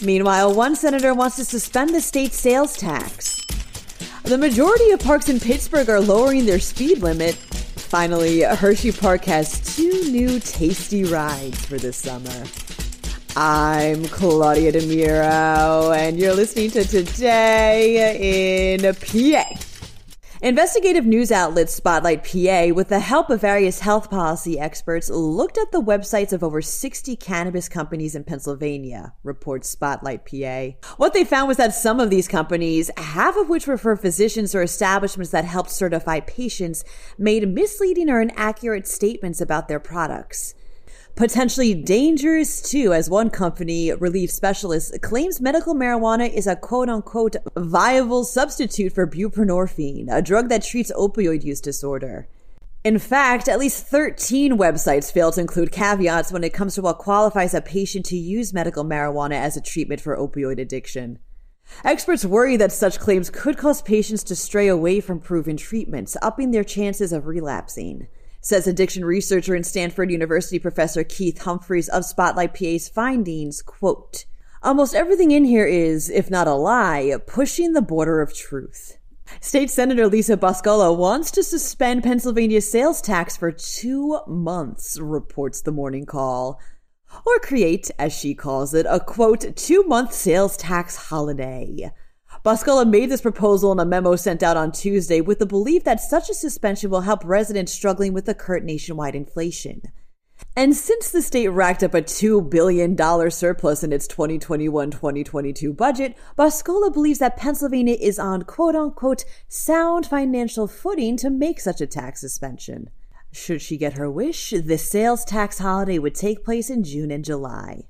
Meanwhile, one senator wants to suspend the state sales tax. The majority of parks in Pittsburgh are lowering their speed limit. Finally, Hersheypark has two new tasty rides for this summer. I'm Claudia DeMiro, and you're listening to Today in PA. Investigative news outlet Spotlight PA, with the help of various health policy experts, looked at the websites of over 60 cannabis companies in Pennsylvania, reports Spotlight PA. What they found was that some of these companies, half of which were for physicians or establishments that helped certify patients, made misleading or inaccurate statements about their products potentially dangerous too, as one company, Relief Specialists, claims medical marijuana is a quote unquote viable substitute for buprenorphine, a drug that treats opioid use disorder. In fact, at least 13 websites fail to include caveats when it comes to what qualifies a patient to use medical marijuana as a treatment for opioid addiction. Experts worry that such claims could cause patients to stray away from proven treatments, upping their chances of relapsing says addiction researcher and Stanford University professor Keith Humphreys of Spotlight PA's findings, quote, Almost everything in here is, if not a lie, pushing the border of truth. State Senator Lisa Boscola wants to suspend Pennsylvania's sales tax for two months, reports the morning call. Or create, as she calls it, a quote, two month sales tax holiday. Boscola made this proposal in a memo sent out on Tuesday with the belief that such a suspension will help residents struggling with the current nationwide inflation. And since the state racked up a $2 billion surplus in its 2021 2022 budget, Boscola believes that Pennsylvania is on quote unquote sound financial footing to make such a tax suspension. Should she get her wish, the sales tax holiday would take place in June and July.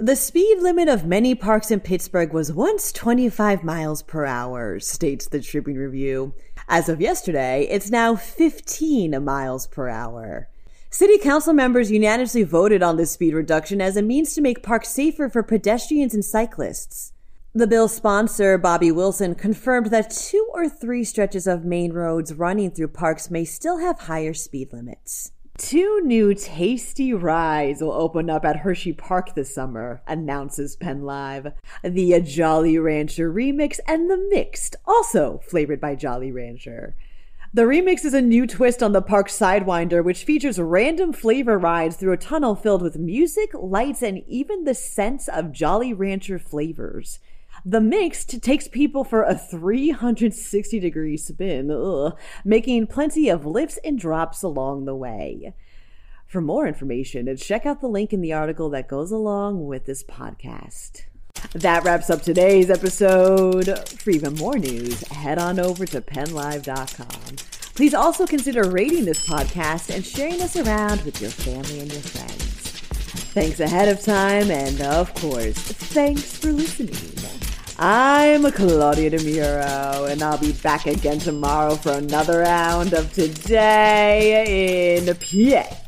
The speed limit of many parks in Pittsburgh was once 25 miles per hour, states the Tribune Review. As of yesterday, it's now 15 miles per hour. City council members unanimously voted on this speed reduction as a means to make parks safer for pedestrians and cyclists. The bill's sponsor, Bobby Wilson, confirmed that two or three stretches of main roads running through parks may still have higher speed limits. Two new tasty rides will open up at Hersheypark this summer, announces Penn Live. The Jolly Rancher Remix and the Mixed, also flavored by Jolly Rancher. The remix is a new twist on the park's Sidewinder, which features random flavor rides through a tunnel filled with music, lights, and even the scents of Jolly Rancher flavors. The mixed takes people for a 360 degree spin, ugh, making plenty of lifts and drops along the way. For more information, check out the link in the article that goes along with this podcast. That wraps up today's episode. For even more news, head on over to pennlive.com. Please also consider rating this podcast and sharing us around with your family and your friends. Thanks ahead of time, and of course, thanks for listening. I'm Claudia DeMiro, and I'll be back again tomorrow for another round of Today in PA.